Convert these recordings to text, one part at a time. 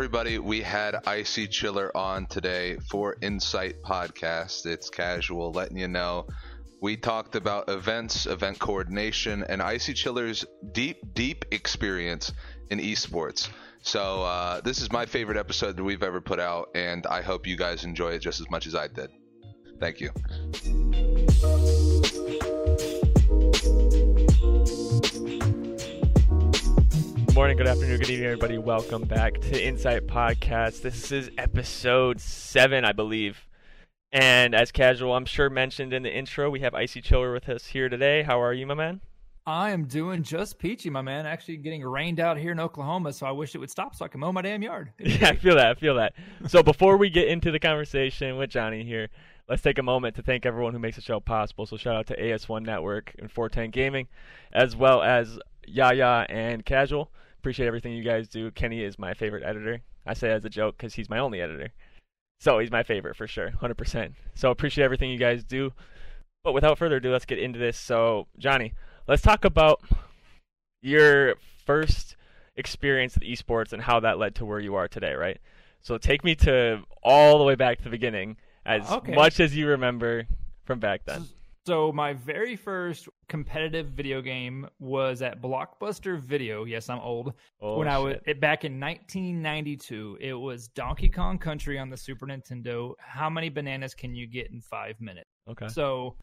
Everybody. We had Icy Chiller on today for Insight Podcast. It's casual, letting you know. We talked about events, event coordination, and Icy Chiller's deep, deep experience in esports. So, uh, this is my favorite episode that we've ever put out, and I hope you guys enjoy it just as much as I did. Thank you. Morning, good afternoon, good evening, everybody. Welcome back to Insight Podcast. This is episode seven, I believe. And as casual, I'm sure mentioned in the intro, we have Icy Chiller with us here today. How are you, my man? I am doing just peachy, my man. Actually, getting rained out here in Oklahoma, so I wish it would stop so I can mow my damn yard. Yeah, I feel that. I feel that. so before we get into the conversation with Johnny here, let's take a moment to thank everyone who makes the show possible. So shout out to AS1 Network and 410 Gaming, as well as Yaya and Casual. Appreciate everything you guys do. Kenny is my favorite editor. I say as a joke because he's my only editor. So he's my favorite for sure, 100%. So appreciate everything you guys do. But without further ado, let's get into this. So, Johnny, let's talk about your first experience with esports and how that led to where you are today, right? So take me to all the way back to the beginning, as Okay. much as you remember from back then. So my very first competitive video game was at Blockbuster Video. Yes, I'm old. Oh, when I was back in 1992, it was Donkey Kong Country on the Super Nintendo. How many bananas can you get in five minutes? okay. So,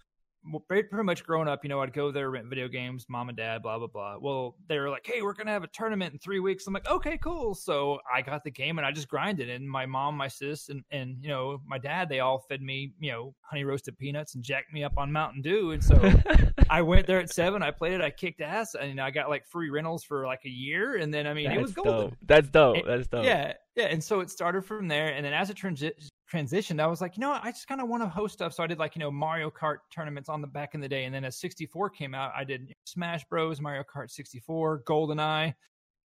pretty pretty much growing up, you know, I'd go there, rent video games, mom and dad, blah, blah, blah. Well, they were like, hey, we're going to have a tournament in three weeks. I'm like, okay, cool. So I got the game and I just grinded. And my mom, my sis, and, and, you know, my dad, they all fed me, you know, honey roasted peanuts and jacked me up on Mountain Dew. And so I went there at seven. I played it. I kicked ass. And I got like free rentals for like a year. And then, I mean, That's it was golden. dope. That's dope. That's dope. Yeah, yeah. And so it started from there, and then as it transi- transitioned, I was like, you know, what? I just kind of want to host stuff. So I did like you know Mario Kart tournaments on the back in the day, and then as 64 came out, I did Smash Bros, Mario Kart 64, GoldenEye,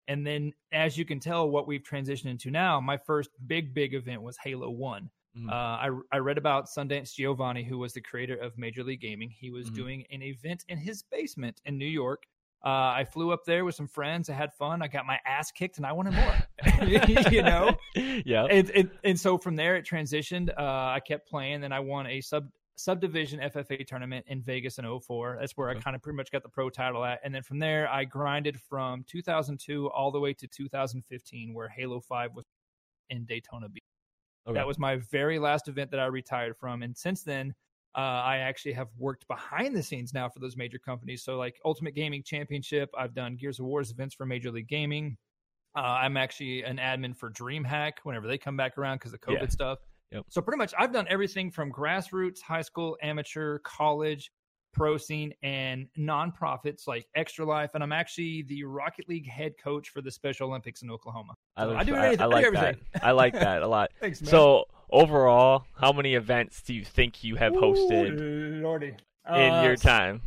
and then as you can tell, what we've transitioned into now, my first big big event was Halo One. Mhm. Uh, I I read about Sundance Giovanni, who was the creator of Major League Gaming. He was Mhm. doing an event in his basement in New York. Uh, I flew up there with some friends. I had fun. I got my ass kicked, and I wanted more. you know, yeah. and, and and so from there it transitioned. Uh, I kept playing, then I won a sub subdivision FFA tournament in Vegas in 04. That's where I kind of pretty much got the pro title at, and then from there I grinded from 2002 all the way to 2015, where Halo 5 was in Daytona Beach. Okay. That was my very last event that I retired from, and since then. Uh, I actually have worked behind the scenes now for those major companies. So, like Ultimate Gaming Championship, I've done Gears of War's events for Major League Gaming. Uh, I'm actually an admin for DreamHack whenever they come back around because of COVID Yeah. stuff. Yep. So pretty much, I've done everything from grassroots, high school, amateur, college, pro scene, and nonprofits like Extra Life. And I'm actually the Rocket League head coach for the Special Olympics in Oklahoma. I, So like I do I I do like everything. that. I like that a lot. Thanks, man. So overall, how many events do you think you have hosted Ooh, Lordy. in Uh, your time?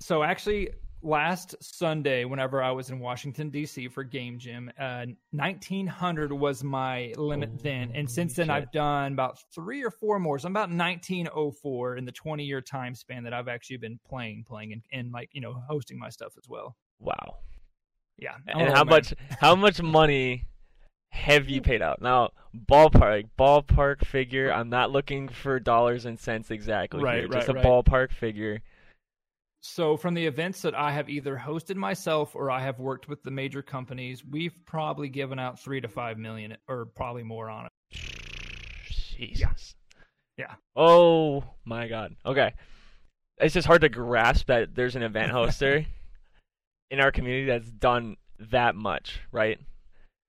So actually, last Sunday, whenever I was in Washington D.C. for Game Gym, uh, nineteen hundred was my limit then, and since then shit. I've done about three or four more. So I'm about nineteen oh four in the twenty year time span that I've actually been playing, playing, and, and like you know hosting my stuff as well. Wow. Yeah, I'm And how man. much how much money you paid out? Now, ballpark ballpark figure. I'm not looking for dollars and cents exactly. Right, here, right, Just a right. ballpark figure. So from the events that I have either hosted myself or I have worked with the major companies, we've probably given out three to five million, or probably more on it. Jesus. Yeah. Oh my God. Okay. It's just hard to grasp that there's an event hoster in our community that's done that much, right?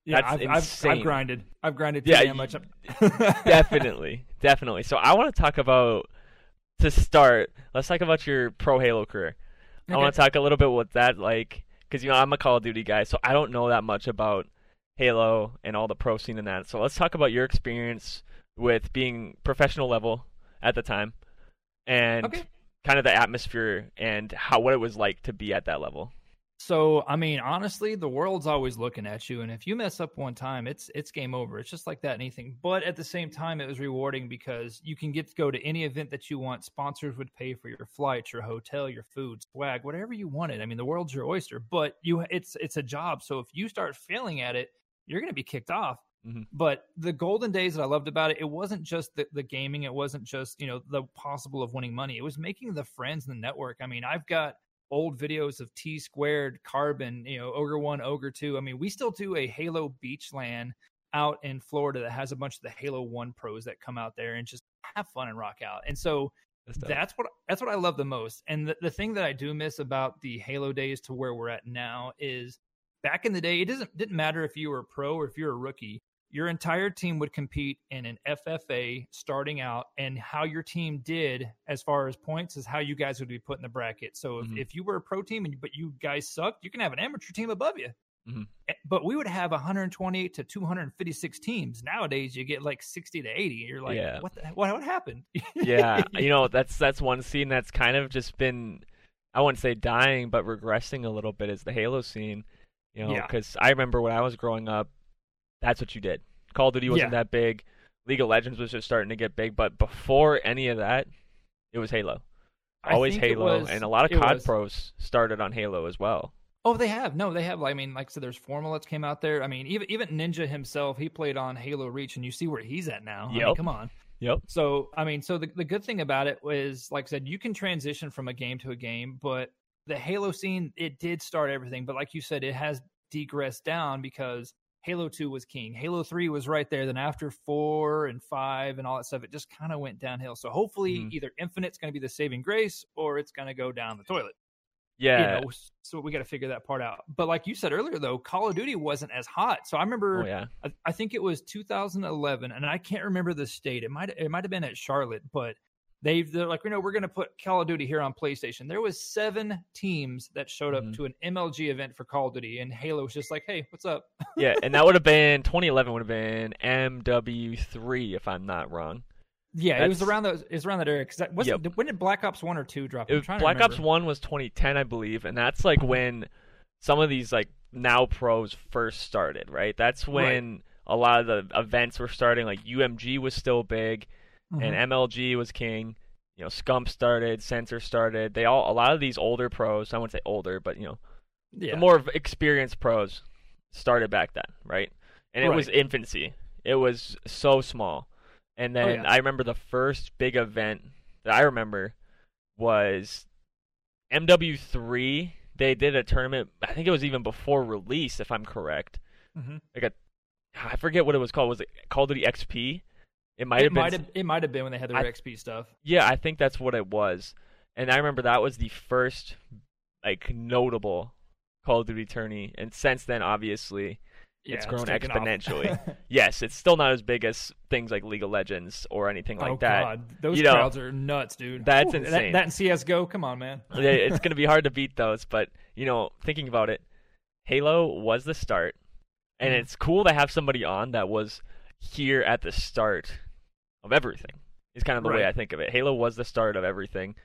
Yeah, That's I've, I've, insane. I've grinded. I've grinded too Yeah, damn much. definitely, definitely. So I want to talk about to start. Let's talk about your pro Halo career. I want to talk a little bit what that like, because you know I'm a Call of Duty guy, so I don't know that much about Halo and all the pro scene and that. So let's talk about your experience with being professional level at the time, and Okay. kind of the atmosphere and how what it was like to be at that level. So, I mean, honestly, the world's always looking at you, and if you mess up one time, it's it's game over. It's just like that, anything. But at the same time, it was rewarding because you can get to go to any event that you want. Sponsors would pay for your flights, your hotel, your food, swag, whatever you wanted. I mean, the world's your oyster. But you, it's it's a job. So if you start failing at it, you're going to be kicked off. Mhm. But the golden days that I loved about it, it wasn't just the, the gaming. It wasn't just, you know, the possible of winning money. It was making the friends in the network. I mean, I've got old videos of T squared, Carbon, you know, Ogre One, Ogre Two. I mean, we still do a Halo Beach LAN out in Florida that has a bunch of the Halo One pros that come out there and just have fun and rock out. And so That's that's what that's what I love the most. And the, the thing that I do miss about the Halo days to where we're at now is back in the day, it doesn't didn't matter if you were a pro or if you're a rookie. Your entire team would compete in an FFA starting out, and how your team did as far as points is how you guys would be put in the bracket. So if, Mhm. if you were a pro team and but you guys sucked, you can have an amateur team above you. Mhm. Eh, But we would have 128 to 256 teams. Nowadays, you get like 60 to 80. You're like, Yeah. what? The, what? What happened? yeah, you know that's that's one scene that's kind of just been I wouldn't say dying, but regressing a little bit is the Halo scene. You know, Yeah. because I remember when I was growing up, that's what you did. Call of Duty wasn't Yeah. that big. League of Legends was just starting to get big, but before any of that, it was Halo. Always Halo, was- and a lot of COD was- pros started on Halo as well. Oh, they have. No, they have. I mean, like I said, there's Formula came out there. I mean, even even Ninja himself, he played on Halo Reach, and you see where he's at now. I mean, come on. Yep. So, I mean, so the the good thing about it was, like I said, you can transition from a game to a game, but the Halo scene, it did start everything. But like you said, it has degressed down because Halo Two was king. Halo Three was right there. Then after four and five and all that stuff, it just kind of went downhill. So hopefully, Mhm. either Infinite's going to be the saving grace, or it's going to go down the toilet Yeah. you know, so we got to figure that part out. But like you said earlier, though, Call of Duty wasn't as hot. So I remember, oh yeah. I, I think it was 2011, and I can't remember the state. It might it might have been at Charlotte, but they they're like, you know, we're going to put Call of Duty here on PlayStation. There was seven teams that showed up Mhm. to an MLG event for Call of Duty, and Halo was just like, hey, what's up? yeah, and that would have been 2011 would have been MW3 if I'm not wrong. Yeah, it was around the it was around that area because that wasn't when did Black Ops one or two drop? I'm It- trying to Black Ops. One was 2010, I believe, and that's like when some of these like now pros first started, right? That's when a lot of the events were starting. Like UMG was still big, Mhm. and MLG was king. You know, Scump started, Censor started. They all a lot of these older pros. I wouldn't say older, but you know, yeah. the more experienced pros started back then, right? And it was infancy. It was so small. And Oh, then yeah. I remember the first big event that I remember was MW3. They did a tournament. I think it was even before release, if I'm correct. Mhm. I forget what it was called. Was it Call of Duty XP? It might have been. it might have been when they had their I- XP stuff. Yeah, I think that's what it was. And I remember that was the first like notable Call of Duty tourney. And since then, obviously, It's grown off. exponentially. yes, it's still not as big as things like League of Legends or anything like that. oh that. god, those You know, crowds are nuts, dude. that's that- insane. That, in CS:GO, come on, man. Yeah, it's going to be hard to beat those, but you know, thinking about it, Halo was the start, and Mhm. it's cool to have somebody on that was here at the start of everything. Is kind of the way I think of it. Halo was the start of everything,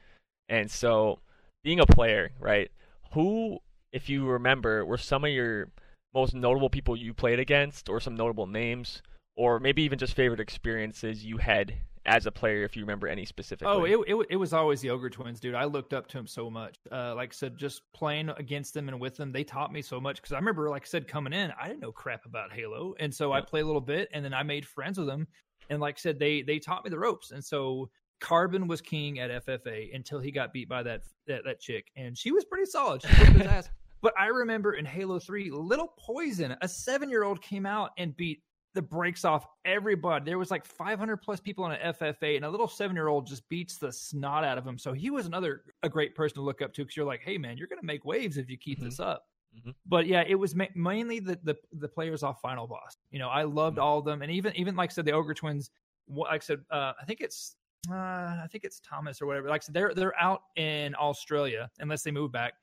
and so being a player, right? Who, if you remember, were some of your most notable people you played against, or some notable names, or maybe even just favorite experiences you had as a player, if you remember any specific Oh, it, it it was always the Ogre Twins, dude. I looked up to him so much. Uh, like I said, just playing against them and with them, they taught me so much. Because I remember, like I said, coming in, I didn't know crap about Halo, and so I Yeah. played a little bit, and then I made friends with them. And like I said, they they taught me the ropes. And so Carbon was king at FFA until he got beat by that that, that chick, and she was pretty solid. She his ass. But I remember in Halo Three, Little Poison, a seven year old came out and beat the brakes off everybody. There was like 500 plus people on an FFA, and a little seven year old just beats the snot out of him. So he was another a great person to look up to because you're like, hey man, you're gonna make waves if you keep Mhm. this up. Mhm. But yeah, it was ma- mainly the, the the players off Final Boss. You know, I loved Mhm. all of them, and even even like I said, the Ogre Twins. What like I said, uh, I think it's uh, I think it's Thomas or whatever. Like I said, they're they're out in Australia unless they move back.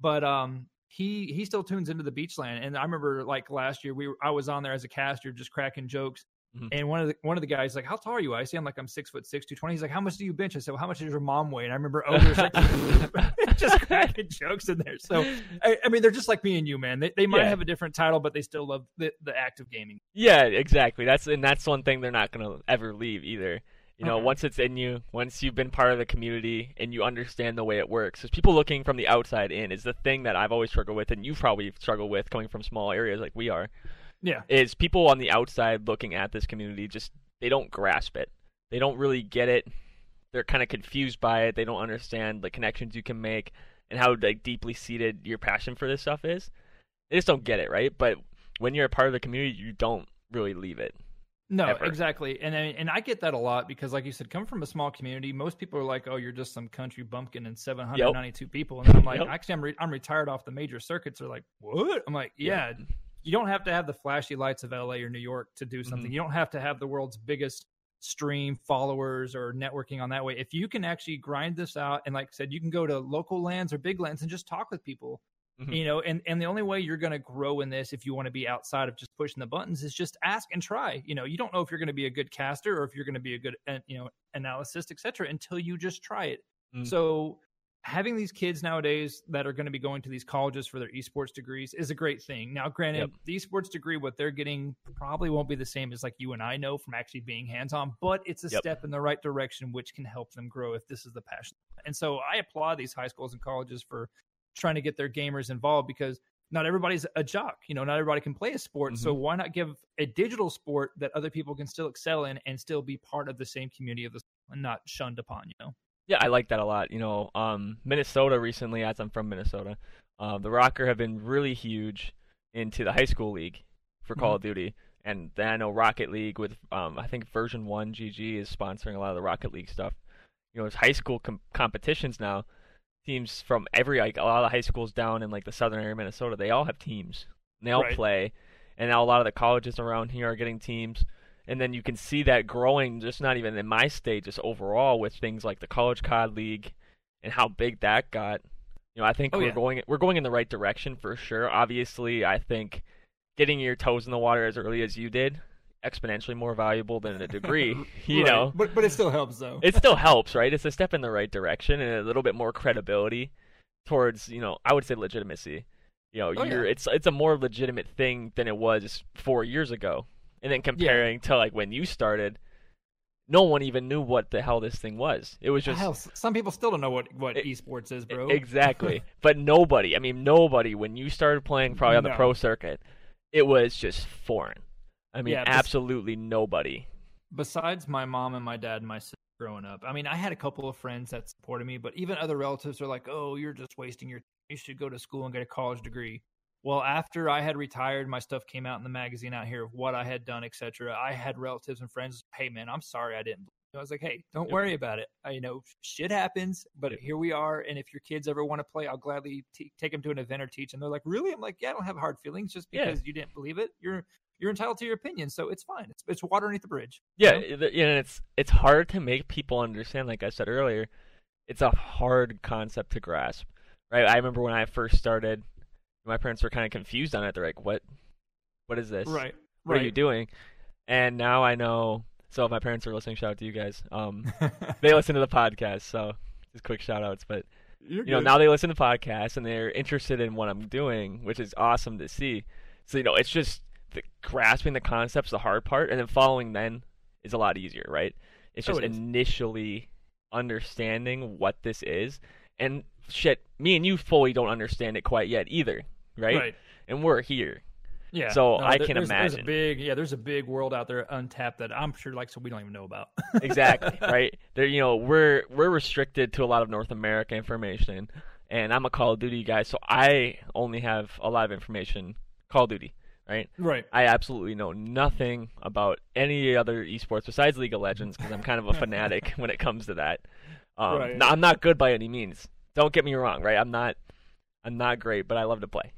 But um, he he still tunes into the Beach LAN, and I remember like last year we were, I was on there as a caster just cracking jokes. Mhm. And one of the one of the guys like, "How tall are you?" I say, "I'm like I'm six foot six, two twenty. He's like, "How much do you bench?" I said, well, "How much does your mom weigh?" And I remember Ogre's like, just cracking jokes in there. So I, I mean, they're just like me and you, man. They they might Yeah. have a different title, but they still love the the act of gaming. Yeah, exactly. That's and that's one thing they're not gonna ever leave either. You know, Mhm. once it's in you, once you've been part of the community and you understand the way it works. Because people looking from the outside in is the thing that I've always struggled with, and you've probably struggled with coming from small areas like we are. Yeah. Is people on the outside looking at this community just they don't grasp it. They don't really get it. They're kind of confused by it. They don't understand the connections you can make and how like deeply seated your passion for this stuff is. They just don't get it, right? But when you're a part of the community, you don't really leave it. No, ever. exactly, and I, and I get that a lot because, like you said, come from a small community, most people are like, "Oh, you're just some country bumpkin and 792 people," and I'm like, Yep. "Actually, I'm re- I'm retired off the major circuits." They're like, "What?" I'm like, "Yeah, you don't have to have the flashy lights of LA or New York to do something. Mhm. You don't have to have the world's biggest stream followers or networking on that way. If you can actually grind this out, and like I said, you can go to local LANs or big LANs and just talk with people." Mhm. You know, and, and the only way you're going to grow in this, if you want to be outside of just pushing the buttons, is just ask and try. You know, you don't know if you're going to be a good caster or if you're going to be a good, you know, analyst, etc., until you just try it. Mm. So, having these kids nowadays that are going to be going to these colleges for their esports degrees is a great thing. Now, granted, Yep. the esports degree, what they're getting probably won't be the same as like you and I know from actually being hands on, but it's a Yep. step in the right direction, which can help them grow if this is the passion. And so, I applaud these high schools and colleges for trying to get their gamers involved because not everybody's a jock. You know, not everybody can play a sport. So mm-hmm. why not give a digital sport that other people can still excel in and still be part of the same community of the and not shunned upon? You know. Yeah, I like that a lot. You know, um, Minnesota recently, as I'm from Minnesota, uh, the ROKKR have been really huge into the high school league for Call of Duty, and then I know Rocket League with um, I think version one GG is sponsoring a lot of the Rocket League stuff. You know, it's high school com- competitions now. Teams from every like a lot of the high schools down in like the southern area of Minnesota, they all have teams. And they all Right. play, and now a lot of the colleges around here are getting teams and then you can see that growing just not even in my state just overall with things like the college cod league and how big that got you know i think Oh, we're yeah. going we're going in the right direction for sure obviously i think getting your toes in the water as early as you did exponentially more valuable than a degree you Right. know but but it still helps though. it still helps right it's a step in the right direction and a little bit more credibility towards you know i would say legitimacy you know Oh, you're yeah. it's it's a more legitimate thing than it was four years ago and then comparing to like when you started no one even knew what the hell this thing was it was just Hell, some people still don't know what what It- esports is, bro. exactly but nobody i mean nobody when you started playing probably on the pro circuit it was just foreign i mean Yeah, absolutely nobody Besides my mom and my dad and my sister growing up, I mean, I had a couple of friends that supported me, but even other relatives are like, "Oh, you're just wasting your. You should go to school and get a college degree." Well, after I had retired, my stuff came out in the magazine out here of what I had done, etc. I had relatives and friends, "Hey, man, I'm sorry I didn't." I was like, "Hey, don't Yep. worry about it. I, you know, shit happens, but Yep. here we are. And if your kids ever want to play, I'll gladly t- take them to an event or teach." And they're like, "Really?" I'm like, "Yeah, I don't have hard feelings just Yeah. because you didn't believe it. You're you're entitled to your opinion, so it's fine. It's it's water underneath the bridge." Yeah, you know, it's it's hard to make people understand. Like I said earlier, it's a hard concept to grasp, right? I remember when I first started, my parents were kind of confused on it. They're like, "What? What is this? Right. What are you doing?" And now I know. So if my parents are listening, shout out to you guys. Um, they listen to the podcast, so just quick shout outs. But You're you know, now they listen to podcasts and they're interested in what I'm doing, which is awesome to see. So you know, it's just the, grasping the concepts, the hard part, and then following then is a lot easier, right? It's Oh, just it is. initially understanding what this is, and shit, me and you fully don't understand it quite yet either, right? right. And we're here. Yeah. So I there- can there's, There's a imagine. big, yeah, there's a big world out there untapped that I'm sure, like, so we don't even know about. exactly right there you know we're we're restricted to a lot of north america information and i'm a call of duty guy so i only have a lot of information call of duty right right. i absolutely know nothing about any other esports besides league of legends because i'm kind of a fanatic when it comes to that um, Right. no, i'm not good by any means don't get me wrong right i'm not i'm not great but i love to play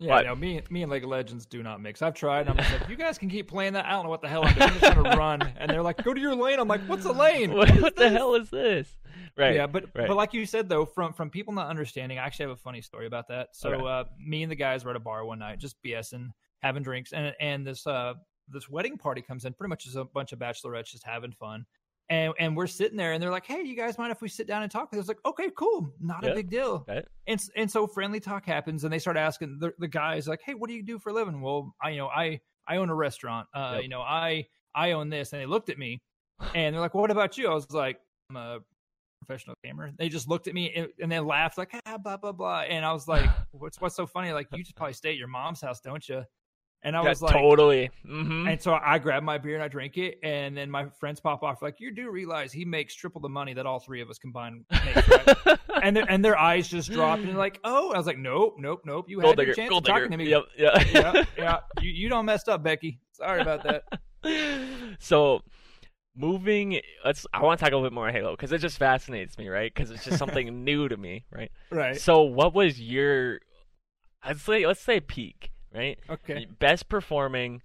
Yeah. But- No, me, me and League of Legends do not mix. I've tried. And I'm just like, you guys can keep playing that. I don't know what the hell I'm doing. I'm just gonna run. And they're like, go to your lane. I'm like, what's a lane? what, what the hell is this right Yeah, but right. but like you said though, from from people not understanding, I actually have a funny story about that. So Okay. uh, me and the guys were at a bar one night, just BSing, having drinks, and and this uh this wedding party comes in, pretty much just a bunch of bachelorettes just having fun. And, and we're sitting there, and they're like, "Hey, you guys mind if we sit down and talk?" I was like, "Okay, cool, not Yeah. a big deal." Right. And and so friendly talk happens, and they start asking the, the guys like, "Hey, what do you do for a living?" Well, I you know I I own a restaurant. Uh, Yep. you know I I own this, and they looked at me, and they're like, "What about you?" I was like, "I'm a professional gamer." They just looked at me and, and they laughed like, "Ah, blah blah blah," and I was like, "What's what's so funny? Like you just probably stay at your mom's house, don't you?" And I Yeah, was like, totally. hmm and so I grabbed my beer and I drank it, and then my friends pop off like, "You do realize he makes triple the money that all three of us combined make, right?" and their and their eyes just dropped, and they're like, "Oh," I was like, "Nope, nope, nope. You gold had your chance Gold of talking to me. Yep. Yeah. yeah, yeah. You you don't messed up, Becky. Sorry about that. so moving let's i want to talk a little bit more halo because it just fascinates me right because it's just something new to me right Right. so what was your let's say let's say peak right Okay. best performing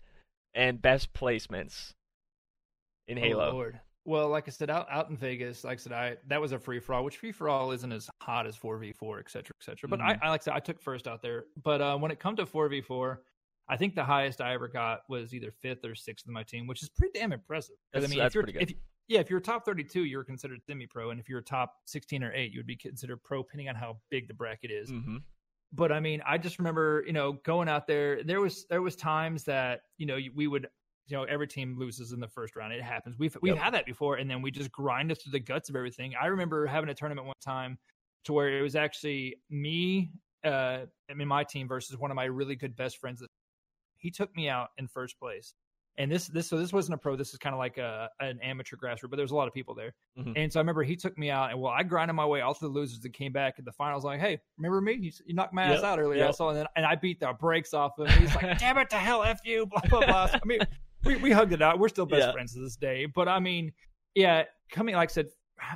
and best placements in halo Oh, Lord. Well, like I said, out out in Vegas, like I said, I that was a free for all, which free for all isn't as hot as four v four, et cetera, et cetera. But Mhm. I, I like I said, I took first out there. But uh, when it come to four v four, I think the highest I ever got was either fifth or sixth in my team, which is pretty damn impressive. That's- I mean, that's if you're pretty good. if yeah, if you're top thirty two, you're considered semi pro, and if you're top sixteen or eight, you would be considered pro, depending on how big the bracket is hmm but I mean, I just remember, you know, going out there. There was there was times that you know we would, you know, every team loses in the first round. It happens. We've we've Yep. had that before, and then we just grind us through the guts of everything. I remember having a tournament one time to where it was actually me, uh, I mean, my team versus one of my really good best friends. He took me out in first place. And this, this, so this wasn't a pro. This is kind of like a an amateur grassroots, but there was a lot of people there. Mhm. And so I remember he took me out, and well, I grinded my way all through the losers and came back at the finals. Like, hey, remember me? You, you knocked my ass Yep, out earlier. I yep. saw, and then and I beat the brakes off him. He's like, damn it to hell, f you, blah blah blah. So, I mean, we, we hugged it out. We're still best Yeah. friends to this day. But I mean, yeah, coming like I said,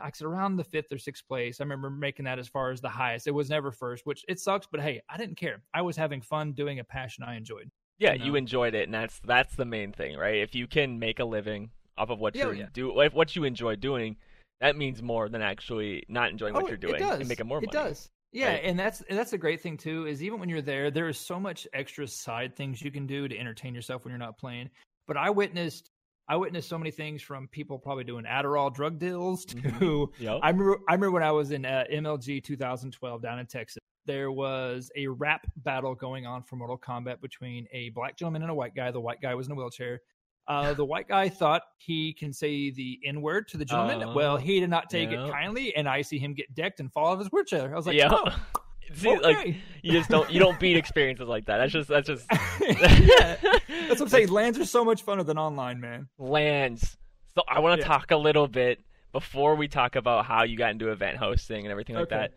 like I said around the fifth or sixth place. I remember making that as far as the highest. It was never first, which it sucks. But hey, I didn't care. I was having fun doing a passion I enjoyed. Yeah you you enjoyed it and that's that's the main thing right if you can make a living off of what Yeah, you yeah. do if what you enjoy doing that means more than actually not enjoying what Oh, you're doing it does. and making more it money It does. Yeah, right? and that's and that's a great thing too. Is even when you're there, there is so much extra side things you can do to entertain yourself when you're not playing. But I witnessed, I witnessed so many things from people probably doing Adderall drug deals to. Mhm. Yep. I remember, I remember when I was in uh, MLG 2012 down in Texas. There was a rap battle going on for Mortal Kombat between a black gentleman and a white guy. The white guy was in a wheelchair. Uh, the white guy thought he can say the N word to the gentleman. Uh, well, he did not take yeah. it kindly, and I see him get decked and fall out of his wheelchair. I was like, yeah. oh, See, like you just don't you don't beat experiences like that. That's just that's just yeah, that's what I'm saying. LANs are so much funner than online, man. LANs. So I want to Yeah. talk a little bit before we talk about how you got into event hosting and everything like Okay. that.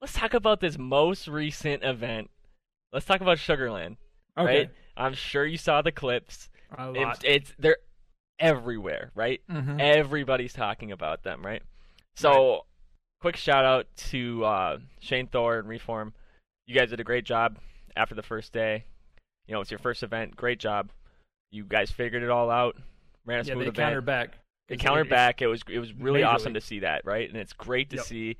Let's talk about this most recent event. Let's talk about Sugarland, Okay, right? I'm sure you saw the clips. a It's, lot. it's they're everywhere, right? Mhm. Everybody's talking about them, right? So, quick shout out to uh, Shane Thor and Reform. You guys did a great job after the first day. You know, it's your first event. Great job. You guys figured it all out. Ran a yeah, smooth they event. countered back. They countered back. It was it was really awesome to see that, right? And it's great to Yep. see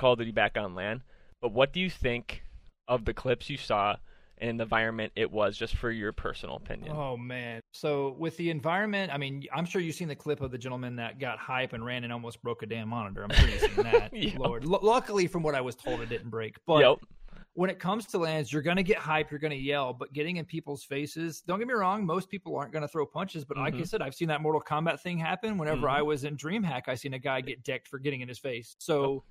Call of Duty back on LAN. But what do you think of the clips you saw and the environment it was, just for your personal opinion? Oh man! So with the environment, I mean, I'm sure you've seen the clip of the gentleman that got hype and ran and almost broke a damn monitor. I'm sure you've seen that. Yep. Lord, Lu luckily from what I was told, it didn't break. But yep. when it comes to LANs, you're gonna get hype, you're gonna yell, but getting in people's faces. Don't get me wrong, most people aren't gonna throw punches, but like I Mhm. said, I've seen that Mortal Kombat thing happen. Whenever Mhm. I was in DreamHack, I seen a guy get decked for getting in his face. So.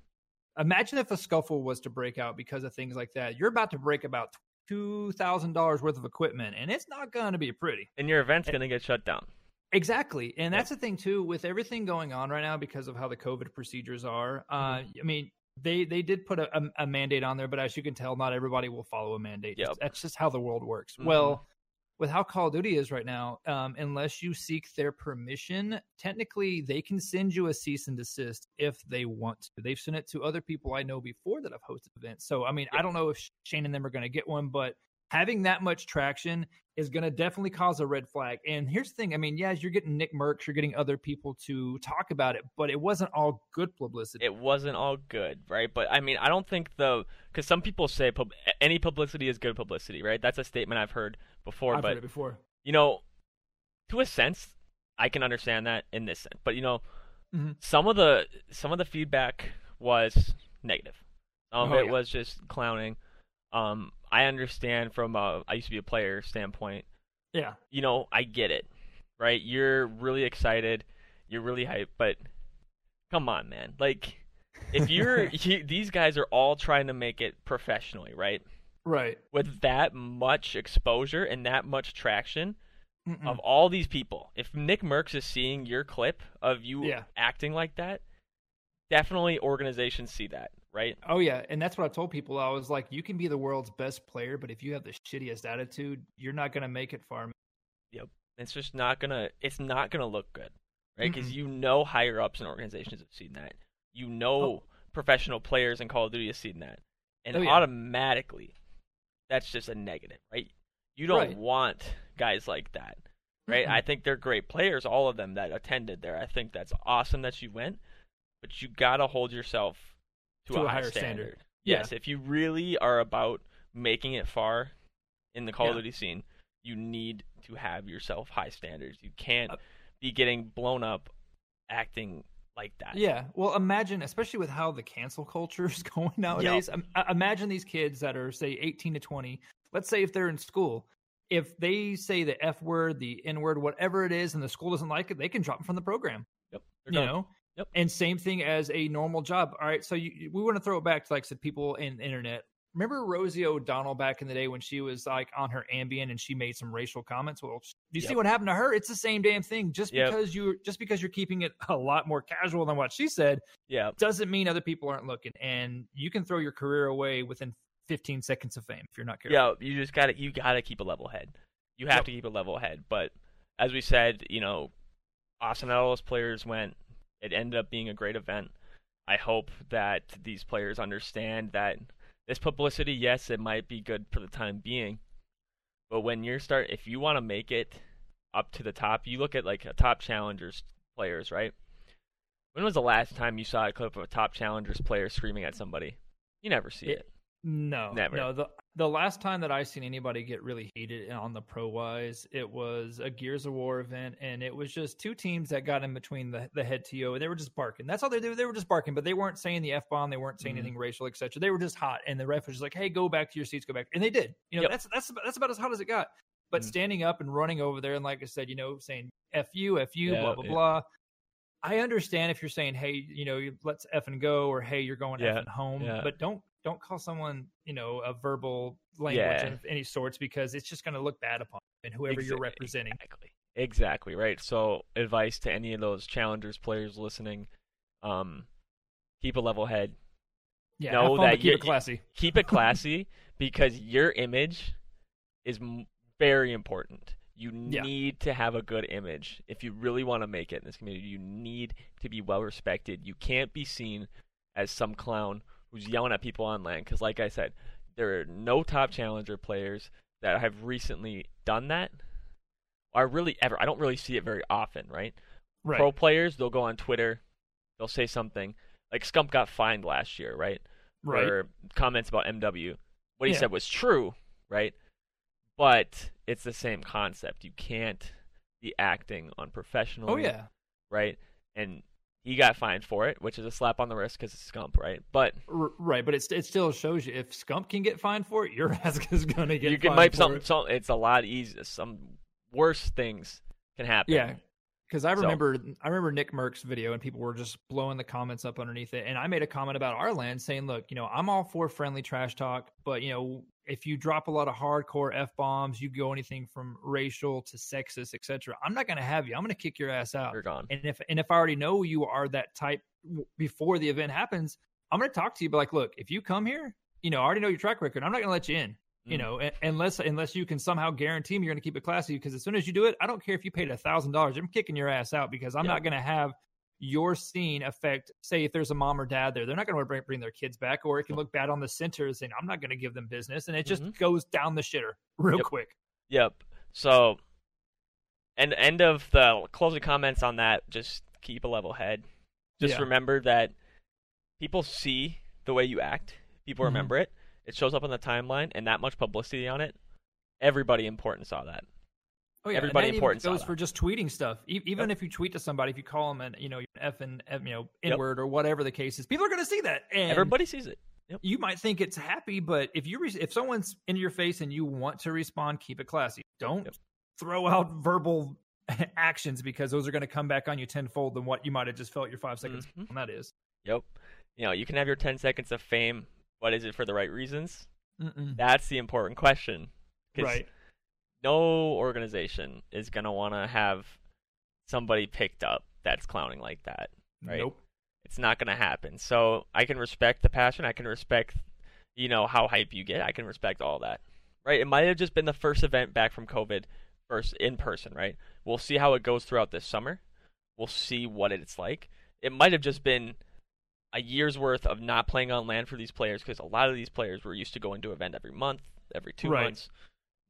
Imagine if a scuffle was to break out because of things like that. You're about to break about two thousand dollars worth of equipment, and it's not going to be pretty. And your event's gonna get shut down. Exactly, and that's the thing too with everything going on right now because of how the COVID procedures are. Uh, Mm-hmm. I mean, they they did put a, a, mandate on there, but as you can tell, not everybody will follow a mandate. Yep. That's just how the world works. Mhm. Well, with how Call of Duty is right now, um, unless you seek their permission, technically they can send you a cease and desist if they want to. They've sent it to other people I know before that have hosted events. So, I mean, I don't know if Shane and them are going to get one, but having that much traction is going to definitely cause a red flag. And here's the thing I mean, yes, you're getting NICKMERCS, you're getting other people to talk about it, but it wasn't all good publicity. it wasn't all good, right? But I mean, I don't think the because some people say pub, any publicity is good publicity, right? That's a statement I've heard before. I've but heard it before. you know, to a sense, I can understand that in this sense. But you know, Mhm. some of the some of the feedback was negative. Some of Oh, it yeah. was just clowning. Um, I understand from a I used to be a player standpoint. Yeah. You know, I get it, right? You're really excited, you're really hyped, but come on, man, like. If you're, you, these guys are all trying to make it professionally, right? Right. with that much exposure and that much traction Mm-mm. of all these people. If NICKMERCS is seeing your clip of you Yeah. acting like that, definitely organizations see that, right? Oh yeah, and that's what I told people. I was like, you can be the world's best player, but if you have the shittiest attitude, you're not gonna make it far. Yep. It's just not gonna. It's not gonna look good, right? Because you know higher ups in organizations have seen that. You know Oh. professional players in Call of Duty have seen that, and Oh, yeah. automatically, that's just a negative, right? You don't Right. want guys like that, right? Mm-mm. I think they're great players, all of them that attended there. I think that's awesome that you went, but you gotta hold yourself to, To a, a higher standard. standard. Yeah. Yes, if you really are about making it far in the Call of Duty scene, you need to have yourself high standards. You can't Uh, be getting blown up acting like that. Yeah. Well, imagine, especially with how the cancel culture is going nowadays. im- uh, imagine these kids that are say 18 to 20. Let's say if they're in school, if they say the F word, the N word, whatever it is, and the school doesn't like it, they can drop them from the program. Yep. You done. know. Yep. And same thing as a normal job. All right. So you, we want to throw it back to like I said, people in internet. Remember Rosie O'Donnell back in the day when she was like on her Ambien and she made some racial comments? Well, you see what happened to her? It's the same damn thing. Just Yep. because you just because you're keeping it a lot more casual than what she said Yeah. doesn't mean other people aren't looking. And you can throw your career away within 15 seconds of fame if you're not careful. Yeah. You just gotta you gotta keep a level head. You have Yep. to keep a level head. But as we said, you know, all those players went. It ended up being a great event. I hope that these players understand that this publicity, yes, it might be good for the time being, but when you're start, if you want to make it up to the top, you look at like a top challengers players, right? When was the last time you saw a clip of a top challengers player screaming at somebody? You never see It- it. No, Never. No, the the last time that I seen anybody get really heated on the pro wise, it was a Gears of War event, and it was just two teams that got in between the, the head TO, and they were just barking. That's all they do. They were just barking, but they weren't saying the f bomb. They weren't saying Mhm. anything racial, etc. They were just hot, and the ref was just like, "Hey, go back to your seats, go back," and they did. You know, Yep. that's that's about- that's about as hot as it got. But Mhm. standing up and running over there, and like I said, you know, saying "f you, f you," Yeah, blah blah yeah. blah. I understand if you're saying, "Hey, you know, let's f and go," or "Hey, you're going Yeah, f and home," yeah. but don't don't call someone you know a verbal language Yeah. of any sorts because it's just going to look bad upon and whoever you're representing. Exactly. Exactly, right? So, advice to any of those challengers players listening, um, keep a level head. Yeah, know that keep it classy. Keep it classy because your image is m- very important. You Yeah. need to have a good image. If you really want to make it in this community, you need to be well respected. You can't be seen as some clown who's yelling at people on LAN because, like I said, there are no top challenger players that have recently done that. Are really ever. I don't really see it very often, right? Right. Pro players, they'll go on Twitter, they'll say something. Like Scump got fined last year, right? right. For comments about MW. What he Yeah. said was true, right? But it's the same concept. You can't be acting unprofessionally, Oh yeah. right? And he got fined for it, which is a slap on the wrist because it's Scump, right? But R- right, but it's it still shows you if Scump can get fined for it, your ass is going to get you can might for some, it. some it's a lot easier. Some worse things can happen. Yeah, because I So- remember I remember Nick Merck's video and people were just blowing the comments up underneath it, and I made a comment about our LAN saying, "Look, you know, I'm all for friendly trash talk, but you know, if you drop a lot of hardcore f bombs, you go anything from racial to sexist, etc. I'm not going to have you. I'm going to kick your ass out. You're gone. And if and if I already know you are that type before the event happens, I'm going to talk to you. But like, look, if you come here, you know, I already know your track record. I'm not going to let you in. You Mm. know, un- unless unless you can somehow guarantee me you're going to keep it classy. Because as soon as you do it, I don't care if you paid a thousand dollars. I'm kicking your ass out because I'm Yeah. not going to have your scene affect. Say if there's a mom or dad there, they're not going to bring, bring their kids back, or it can look bad on the centers, and I'm not going to give them business, and it just Mhm. goes down the shitter real Yep. quick. Yep. So, and end of the closing comments on that. Just keep a level head. Just Yeah. remember that people see the way you act. People Mhm. remember it. It shows up on the timeline, and that much publicity on it. Everybody important saw that. Oh yeah, Everybody and important goes for just tweeting stuff. E- even if you tweet to somebody, if you call them an you know f and F, you know Yep. n word or whatever the case is, people are going to see that. And Everybody sees it. you might think it's happy, but if you re- if someone's in your face and you want to respond, keep it classy. Don't Yep. throw out verbal actions because those are going to come back on you tenfold than what you might have just felt your five seconds. Mhm. on. That is, Yep. You know, you can have your 10 seconds of fame, but is it for the right reasons? Mm-mm. That's the important question. Right. No organization is going to want to have somebody picked up that's clowning like that. Right. Nope. It's not going to happen. So I can respect the passion. I can respect, you know, how hype you get. I can respect all that. Right. It might have just been the first event back from COVID, first in person. Right. We'll see how it goes throughout this summer. We'll see what it's like. It might have just been a year's worth of not playing on LAN for these players because a lot of these players were used to going to event every month, every two Right. months.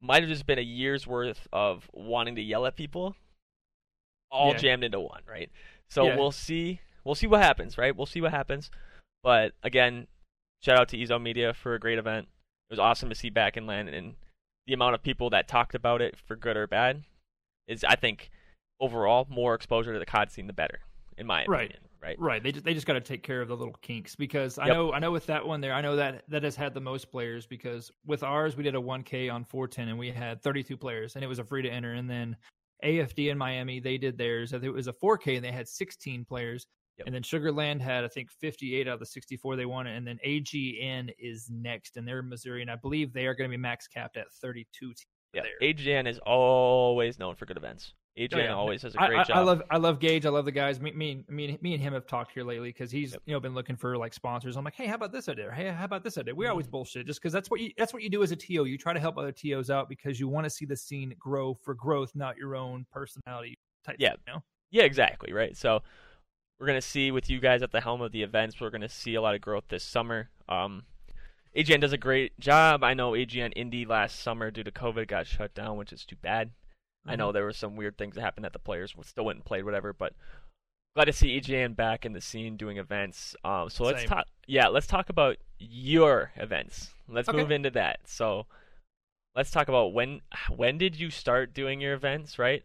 Might have just been a year's worth of wanting to yell at people, all Yeah. jammed into one, right? So Yeah. we'll see. We'll see what happens, right? We'll see what happens. But again, shout out to Ezo Media for a great event. It was awesome to see back in LAN, and the amount of people that talked about it for good or bad is, I think, overall more exposure to the COD scene, the better, in my opinion. Right. Right. Right. They just, they just got to take care of the little kinks because I Yep. know I know with that one there I know that that has had the most players because with ours we did a 1K on 410 and we had 32 players and it was a free to enter and then AFD in Miami they did theirs it was a 4K and they had 16 players Yep. and then Sugarland had I think 58 out of the 64 they wanted and then AGN is next and they're in Missouri and I believe they are going to be max capped at 32 teams. Yeah, there. AGN is always known for good events. AGN Oh, yeah. always does a great I, job. I love I love Gage. I love the guys. Me, me, me, me and him have talked here lately because he's Yep. you know been looking for like sponsors. I'm like, hey, how about this idea? Hey, how about this idea? We Mhm. always bullshit just because that's what you that's what you do as a TO. You try to help other TOs out because you want to see the scene grow for growth, not your own personality type. Yeah. thing, you know? Yeah, exactly, right. So we're gonna see with you guys at the helm of the events, we're gonna see a lot of growth this summer. Um, AGN does a great job. I know AGN Indy last summer due to COVID got shut down, which is too bad. I Mm-hmm. know there were some weird things that happened that the players still went and played, whatever. But glad to see AGN back in the scene doing events. Um, so let's talk. Yeah, let's talk about your events. Let's Okay. move into that. So let's talk about when when did you start doing your events, right?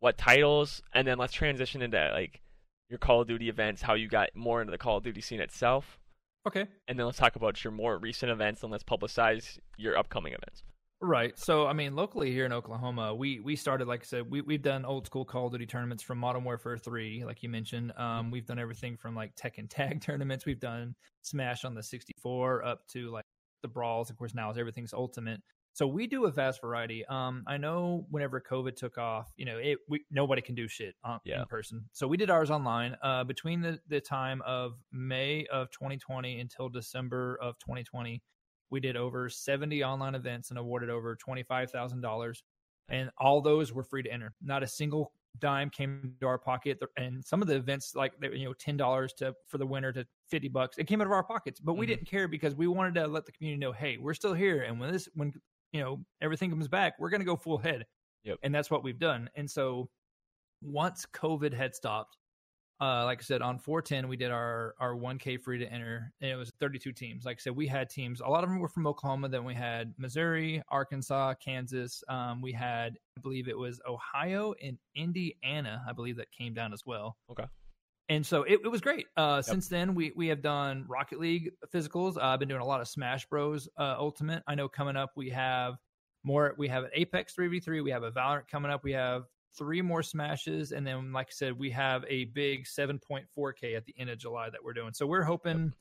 What titles, and then let's transition into like your Call of Duty events, how you got more into the Call of Duty scene itself, Okay. and then let's talk about your more recent events, and let's publicize your upcoming events. Right. So I mean, locally here in Oklahoma, we we started like I said, we we've done old school Call of Duty tournaments from Modern Warfare Three, like you mentioned. Um, we've done everything from like Tekken Tag tournaments. We've done Smash on the 64 up to like the brawls. Of course, now is everything's Ultimate. So we do a vast variety. Um, I know whenever COVID took off, you know, it we nobody can do shit on, Yeah. in person. So we did ours online. Uh, between the the time of May of 2020 until December of 2020 we did over 70 online events and awarded over $25,000. And all those were free to enter. Not a single dime came to our pocket. And some of the events, like, you know, $10 to for the winner to 50 bucks, it came out of our pockets. But we Mhm. didn't care because we wanted to let the community know, hey, we're still here. And when this, when, you know, everything comes back, we're going to go full head. Yep. And that's what we've done. And so once COVID had stopped, uh, like I said, on 410, we did our, our 1K free to enter, and it was 32 teams. Like I said, we had teams, a lot of them were from Oklahoma. Then we had Missouri, Arkansas, Kansas. Um, we had, I believe it was Ohio and Indiana, I believe that came down as well. Okay. And so it, it was great. Uh, Since then, we, we have done Rocket League physicals. Uh, I've been doing a lot of Smash Bros. Uh, Ultimate. I know coming up we have more. We have an Apex 3v3. We have a Valorant coming up. We have three more smashes and then like i said we have a big 7.4k at the end of july that we're doing so we're hoping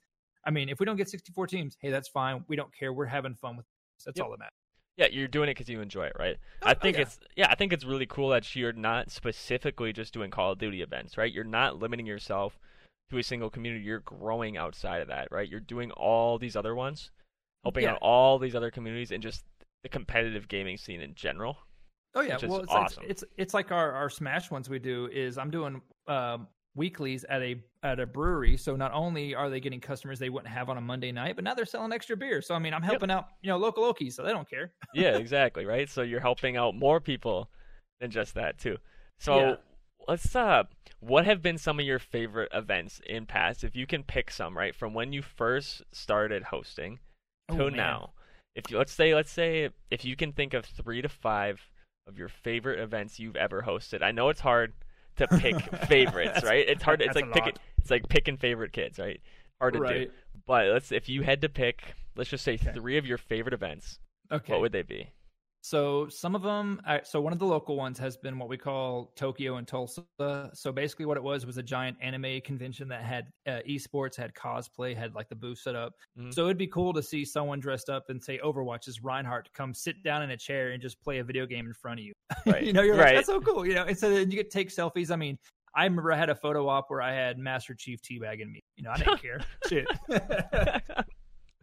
i mean if we don't get 64 teams hey that's fine we don't care we're having fun with this that's Yep. all that matters Yeah, you're doing it because you enjoy it, right? Oh, I oh, think yeah. it's yeah, I think it's really cool that you're not specifically just doing Call of Duty events, right? You're not limiting yourself to a single community. You're growing outside of that, right? You're doing all these other ones, helping Yeah. out all these other communities, and just the competitive gaming scene in general. Oh yeah well it's, awesome. like, it's it's like our our smash ones we do is i'm doing um weeklies at a at a brewery so not only are they getting customers they wouldn't have on a monday night but now they're selling extra beer so i mean i'm helping out you know local okies so they don't care yeah, exactly, right? So you're helping out more people than just that too. So Yeah. let's uh what have been some of your favorite events in past if you can pick some, right? From when you first started hosting Oh, man. now. If you let's say let's say if you can think of 3 to 5 of your favorite events you've ever hosted. I know it's hard to pick favorites, right? It's hard. It's like a picking. It's like picking favorite kids, right? Hard to do. But let's if you had to pick, let's just say Okay. three of your favorite events. okay What would they be? So some of them, so one of the local ones has been what we call Tokyo in Tulsa. So basically, what it was was a giant anime convention that had uh, esports, had cosplay, had like the booth set up. Mhm. So it'd be cool to see someone dressed up and say Overwatch is Reinhardt come sit down in a chair and just play a video game in front of you. Right. you know, you're like, that's so cool. You know, and so then you get to take selfies. I mean, I remember I had a photo op where I had Master Chief teabagging me. You know, I didn't care. Shit.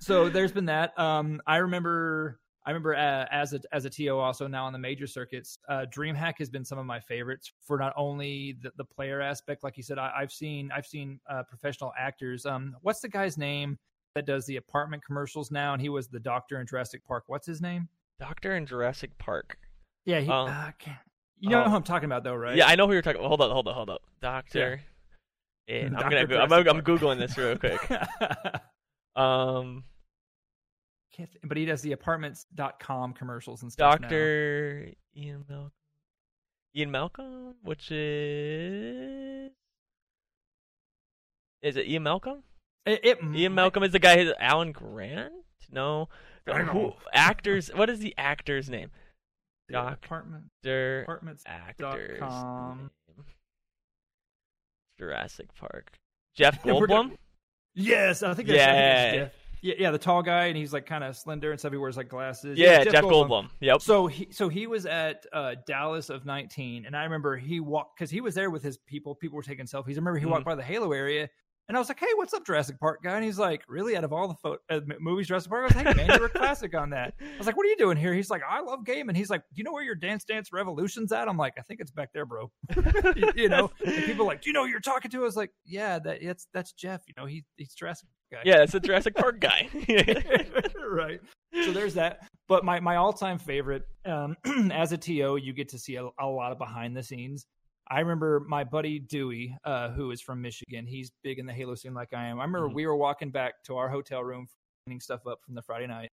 so there's been that. Um, I remember. I remember uh, as a as a TO also now on the major circuits, uh, DreamHack has been some of my favorites for not only the, the player aspect, like you said. I, I've seen I've seen uh, professional actors. Um, what's the guy's name that does the apartment commercials now? And he was the doctor in Jurassic Park. What's his name? Doctor in Jurassic Park. Yeah, he. Oh. uh, can't- you know Oh. who I'm talking about, though, right? Yeah, I know who you're talking about. Hold up, hold up, hold up. Doctor. And I'm Dr. gonna go, I'm, I'm googling this real quick. Um, but he does the apartments.com commercials and stuff. now. Doctor Ian Malcolm. Ian Malcolm, which is is it Ian Malcolm? It, it Ian might- Malcolm is the guy. who- Alan Grant? No. I don't Who know. actors? What is the actor's name? the Doc- apartment Doctor apartments. actor's com. Jurassic Park. Jeff We're Goldblum. Yes, I think that's, I think that's Yeah. Yeah, the tall guy, and he's like kind of slender and stuff. He wears like glasses. Yeah, Jeff, Goldblum. Yep. So he so he was at uh, Dallas of 19, and I remember he walked because he was there with his people. People were taking selfies. I remember he Mm-hmm. walked by the Halo area, and I was like, "Hey, what's up, Jurassic Park guy?" And he's like, "Really? Out of all the pho- uh, movies, Jurassic Park?" I was like, "Hey, man, you're a classic on that." I was like, "What are you doing here?" He's like, "I love gaming." He's like, "Do you know where your Dance Dance Revolution's at?" I'm like, "I think it's back there, bro." you, you know, and people are like, "Do you know who you're talking to?" I was like, "Yeah, that it's that's Jeff. You know, he he's Jurassic guy." Yeah, it's a Jurassic Park guy. right. So there's that. But my, my all time favorite, um, as a TO, you get to see a, a lot of behind the scenes. I remember my buddy Dewey, uh, who is from Michigan. He's big in the Halo scene like I am. I remember Mhm. we were walking back to our hotel room, cleaning stuff up from the Friday night.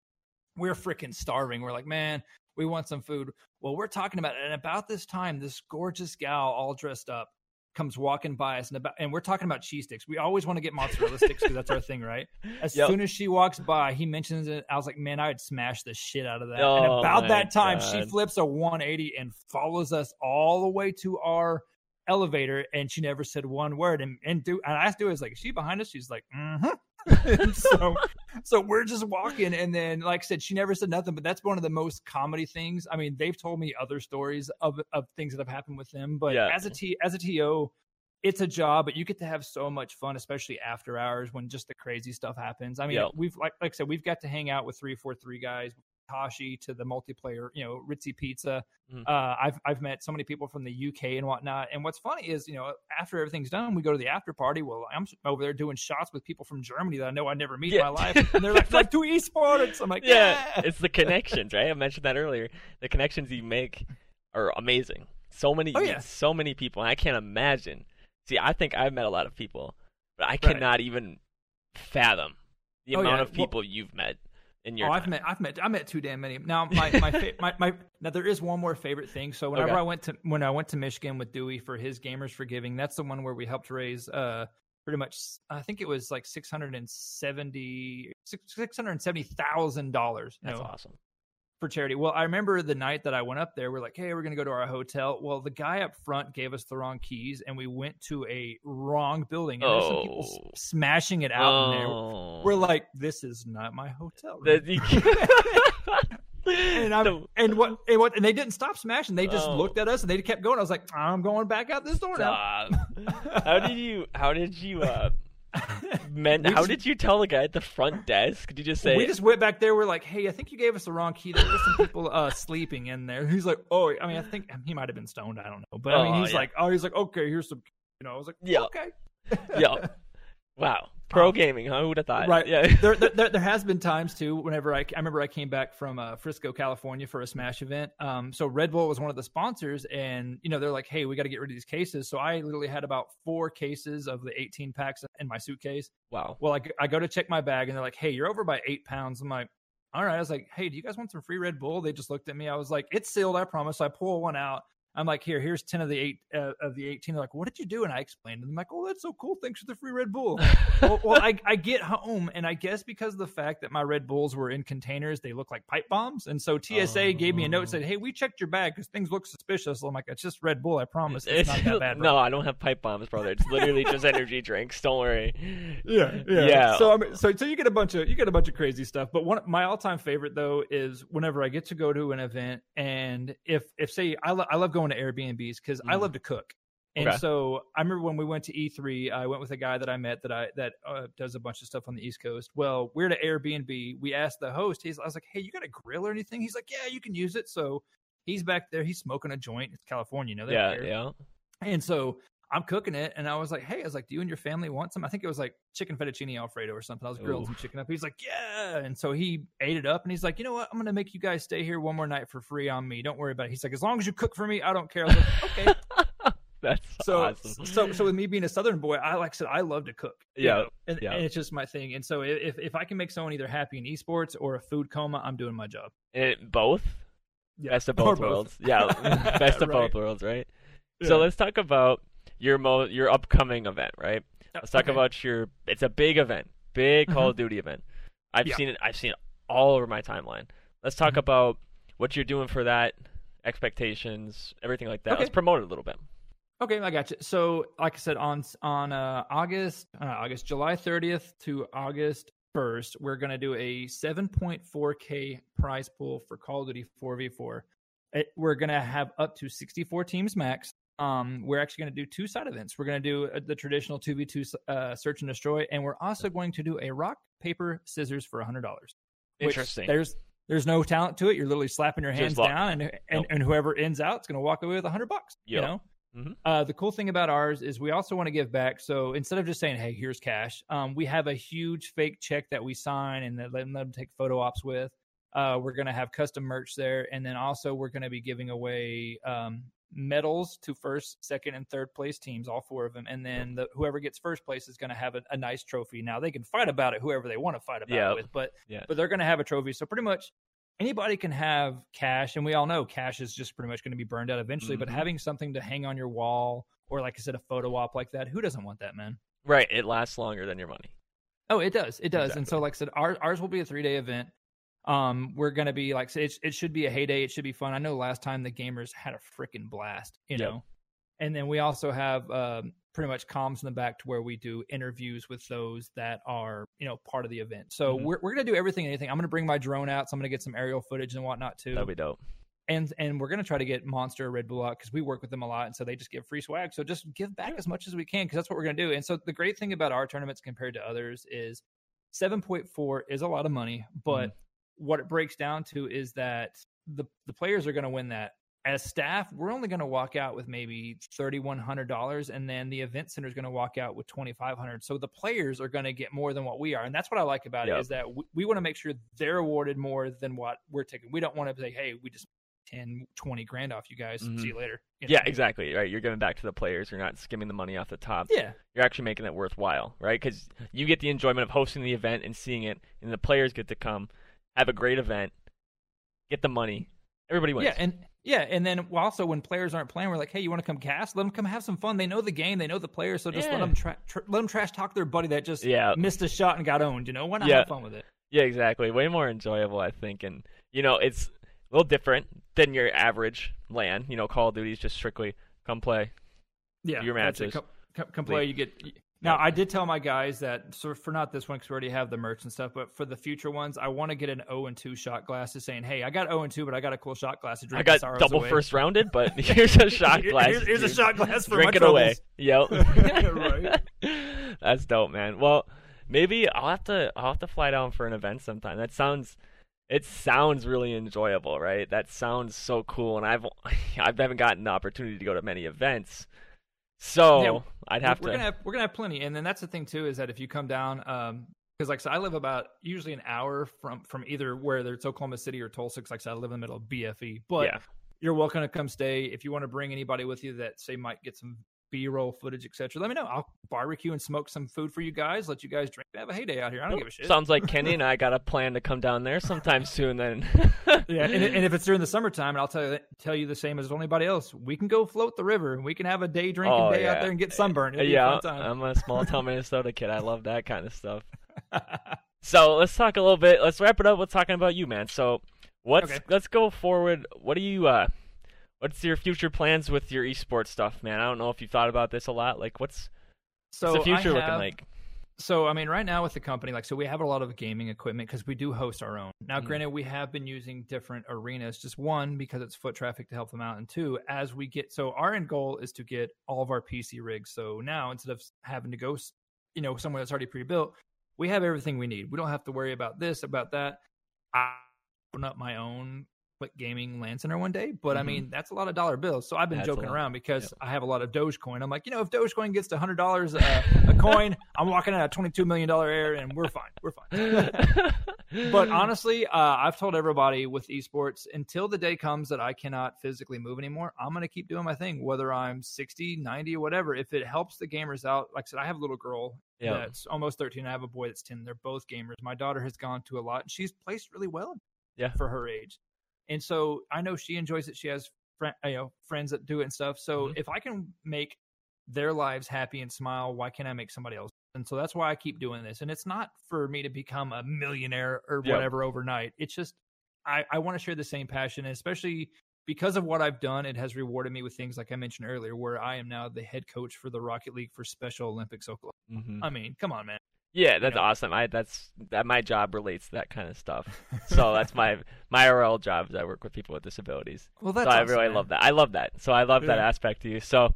We are freaking starving. We're like, man, we want some food. Well, we're talking about it. And about this time, this gorgeous gal, all dressed up, comes walking by us, and about, and we're talking about cheese sticks. We always want to get mozzarella sticks because that's our thing, right? As Yep. soon as she walks by, he mentions it. I was like, man, I'd smash the shit out of that. and Oh about that time, she flips a 180 and follows us all the way to our elevator, and she never said one word. And and do and I asked her, is like, is she behind us? She's like, mm-hmm. So so we're just walking and then like I said she never said nothing but that's one of the most comedy things I mean they've told me other stories of of things that have happened with them but Yeah. as a T as a TO it's a job but you get to have so much fun especially after hours when just the crazy stuff happens I mean Yep. we've like like I said we've got to hang out with 343 guys Tashi to the multiplayer, you know, Ritzy Pizza. Mhm. Uh, I've I've met so many people from the UK and whatnot. And what's funny is, you know, after everything's done, we go to the after party. Well, I'm over there doing shots with people from Germany that I know I never meet Yeah. in my life, and they're like, like to esports. I'm like, yeah, yeah, it's the connections, right? I mentioned that earlier. The connections you make are amazing. So many, Oh, yeah. so many people. And I can't imagine. See, I think I've met a lot of people, but I Right. cannot even fathom the Oh, amount yeah. of people you've met in your oh, I've met, I've met, I met too damn many. Now, my, my, fa- my, my, now there is one more favorite thing. So whenever Okay. I went to, when I went to Michigan with Dewey for his Gamers for Giving, that's the one where we helped raise, uh, pretty much, I think it was like six hundred and seventy, six hundred and seventy thousand dollars. That's awesome. For charity. Well, I remember the night that I went up there, we're like, hey, we're going to go to our hotel. Well, the guy up front gave us the wrong keys and we went to a wrong building. And there's some people s- Oh. smashing it out in there. Oh. We're like, this is not my hotel. room. And I'm, The- and what and what and they didn't stop smashing. They just Oh. looked at us and they kept going. I was like, I'm going back out this door now. How did you? How did you? Uh, men, We how just- did you tell the guy at the front desk? Did you just say? we just went back there. We're like, hey, I think you gave us the wrong key. There were some people uh, sleeping in there. He's like, oh, I mean, I think he might have been stoned. I don't know, but I mean, Oh, he's yeah. like, oh, he's like, okay, here's some. You know, I was like, Yeah. okay. Yo, wow, pro gaming, huh? Who would have thought? Right. Yeah. there, there, there has been times too. Whenever I, I remember I came back from uh, Frisco, California for a Smash event. Um, so Red Bull was one of the sponsors, and you know they're like, "Hey, we got to get rid of these cases." So I literally had about four cases of the 18 packs in my suitcase. wow. Well, I, I go to check my bag, and they're like, "Hey, you're over by eight pounds." I'm like, "All right." I was like, "Hey, do you guys want some free Red Bull?" They just looked at me. I was like, "It's sealed, I promise." So I pull one out. I'm like, here, here's ten of the eight uh, of the eighteen. They're like, what did you do? And I explained, and I'm like, oh, that's so cool. Thanks for the free Red Bull. well, well I, I get home, and I guess because of the fact that my Red Bulls were in containers, they look like pipe bombs, and so TSA gave me a note and said, Oh. hey, we checked your bag because things look suspicious. I'm like, it's just Red Bull. I promise, it's, not that bad. bro." no, I don't have pipe bombs, brother. It's literally just energy drinks. Don't worry. yeah, yeah. Yeah. So I mean, so so you get a bunch of you get a bunch of crazy stuff. But one my all time favorite though is whenever I get to go to an event and if if say I lo- I love going to Airbnbs because I Mhm. love to cook. And Okay. so I remember when we went to E3, I went with a guy that I met that I that uh, does a bunch of stuff on the East Coast. Well, we're at Airbnb. We asked the host. He's I was like, "Hey, you got a grill or anything?" He's like, "Yeah, you can use it." So he's back there. He's smoking a joint. It's California, you know. Yeah, care. yeah. And so I'm cooking it, and I was like, "Hey, I was like, do you and your family want some?" I think it was like chicken fettuccine alfredo or something. I was grilling Ooh. some chicken up. He's like, "Yeah," and so he ate it up, and he's like, "You know what? I'm gonna make you guys stay here one more night for free on me. Don't worry about it." He's like, "As long as you cook for me, I don't care." I like, "Okay." That's So, awesome. so, so with me being a Southern boy, I like I said, I love to cook. you Yeah, know, and, yeah. and it's just my thing. And so, if if I can make someone either happy in esports or a food coma, I'm doing my job. It- both. Yeah. Best of both both. worlds. Yeah, best of Right. both worlds, right? So let's talk about your mo your upcoming event, right? Let's talk Okay. about your. It's a big event, big Call of Duty event. I've Yeah. seen it. I've seen it all over my timeline. Let's talk Mhm. about what you're doing for that, expectations, everything like that. Okay. Let's promote it a little bit. Okay, I got you. So, like I said, on on uh, August, uh, August, July 30th to August 1st, we're gonna do a 7.4k prize pool for Call of Duty 4v4. It, we're gonna have up to 64 teams max. Um, we're actually gonna do two side events. We're gonna do uh, the traditional 2v2 uh, search and destroy, and we're also going to do a rock paper scissors for $100. which Interesting. There's there's no talent to it. You're literally slapping your hands down, and and, Yep. and whoever ends out is going to walk away with a hundred bucks. You Yep. know. Mhm. Uh, the cool thing about ours is we also want to give back. So instead of just saying, "Hey, here's cash," um, we have a huge fake check that we sign and that let them take photo ops with. Uh, we're going to have custom merch there, and then also we're going to be giving away um, medals to first, second, and third place teams, all four of them. And then the, whoever gets first place is going to have a, a nice trophy. Now they can fight about it, whoever they want to fight about Yeah. it with, but Yeah. but they're going to have a trophy. So pretty much anybody can have cash, and we all know cash is just pretty much going to be burned out eventually. But Mhm. having something to hang on your wall, or like I said, a photo op like that, who doesn't want that, man? Right. It lasts longer than your money. Oh, it does. It does. And so, like I said, ours, ours will be a three day event. Um, we're gonna be like, it, it should be a heyday. It should be fun. I know last time the gamers had a freaking blast, you Yep. know. And then we also have um, pretty much comms in the back to where we do interviews with those that are, you know, part of the event. So Mhm. we're we're gonna do everything and anything. I'm gonna bring my drone out, so I'm gonna get some aerial footage and whatnot too That'd be dope. and and we're gonna try to get Monster Red Bull out because we work with them a lot, and so they just give free swag. So just give back as much as we can because that's what we're gonna do. And so the great thing about our tournaments compared to others is seven point four is a lot of money, but what it breaks down to is that the the players are gonna win that. As staff, we're only going to walk out with maybe thirty one hundred dollars, and then the event center is going to walk out with twenty five hundred. So the players are going to get more than what we are, and that's what I like about Yep. it is that we, we want to make sure they're awarded more than what we're taking. We don't want to say, "Hey, we just 10, 20 grand off you guys. Mhm. See you later. You Yeah, exactly. Right. You're giving back to the players. You're not skimming the money off the top. Yeah. You're actually making it worthwhile, right? Because you get the enjoyment of hosting the event and seeing it, and the players get to come, have a great event, get the money. Everybody wins. Yeah, and yeah, and then also when players aren't playing, we're like, hey, you want to come cast? Let them come have some fun. They know the game, they know the players, so just let them tra- tr- let them trash talk their buddy that just Yeah. missed a shot and got owned. You know, why not Yeah. have fun with it? Yeah, exactly. Way more enjoyable, I think. And, you know, it's a little different than your average LAN. You know, Call of Duty is just strictly come play. Yeah, Your matches. Come, come, come play. You get. Now, I did tell my guys that so for not this one because we already have the merch and stuff, but for the future ones, I want to get an 0 and 2 shot glasses saying, "Hey, I got 0 and 2, but I got a cool shot glass to drink I got double away." first rounded, but here's a shot glass. Here's, here's a shot glass for Drink my it away. Yep. Right. That's dope, man. Well, maybe I'll have to I'll have to fly down for an event sometime. That sounds it sounds really enjoyable, right? That sounds so cool, and I've I haven't gotten the opportunity to go to many events, so Yeah, I'd have we're to. gonna have we're gonna have plenty, and then that's the thing too is that if you come down, um, because like so I live about usually an hour from from either where, whether it's Oklahoma City or Tulsa. 'cause like so I live in the middle of BFE, but yeah, you're welcome to come stay if you want to bring anybody with you that say might get some B-roll footage, etc. Let me know. I'll barbecue and smoke some food for you guys. Let you guys drink. Have a heyday out here. I don't give a shit. Sounds like Kenny and I got a plan to come down there sometime soon. Then, yeah, and, and, if it's during the summertime, and I'll tell you tell you the same as anybody else, we can go float the river and we can have a day drinking oh, day yeah. out there and get sunburned. It'll yeah, a I'm a small town Minnesota kid. I love that kind of stuff. so let's talk a little bit. Let's wrap it up with talking about you, man. So what's Okay. let's go forward. What do you uh what's your future plans with your esports stuff, man? I don't know if you've thought about this a lot. Like what's, so what's the future I looking like? So I mean, right now with the company, like, so we have a lot of gaming equipment because we do host our own. Now, Mhm. granted, we have been using different arenas. Just one because it's foot traffic to help them out, and two, as we get. So our end goal is to get all of our PC rigs. So now instead of having to go, you know, somewhere that's already pre-built, we have everything we need. We don't have to worry about this, about that. I open up my own like gaming LAN center one day, but I Mhm. mean that's a lot of dollar bills. So I've been That's joking around because Yep. I have a lot of Dogecoin. I'm like, you know, if Dogecoin gets to hundred dollars a, a coin, I'm walking out a twenty two million dollar air, and we're fine. We're fine. but honestly, uh, I've told everybody with esports until the day comes that I cannot physically move anymore, I'm going to keep doing my thing, whether I'm 60, 90, or whatever. If it helps the gamers out, like I said, I have a little girl yeah. that's almost 13. I have a boy that's 10. They're both gamers. My daughter has gone to a lot, and she's placed really well Yeah. for her age. And so I know she enjoys it. She has fri you know friends that do it and stuff. So Mhm. if I can make their lives happy and smile, why can't I make somebody else? And so that's why I keep doing this. And it's not for me to become a millionaire or Yep. whatever overnight. It's just I, I want to share the same passion, and especially because of what I've done, it has rewarded me with things like I mentioned earlier, where I am now the head coach for the Rocket League for Special Olympics Oklahoma. Mhm. I mean, come on, man. Yeah, that's know? awesome. I that's that my job relates to that kind of stuff. So that's my my RL job is I work with people with disabilities. Well, so that's I awesome, really man. love that. I love that. So I love that aspect to you. So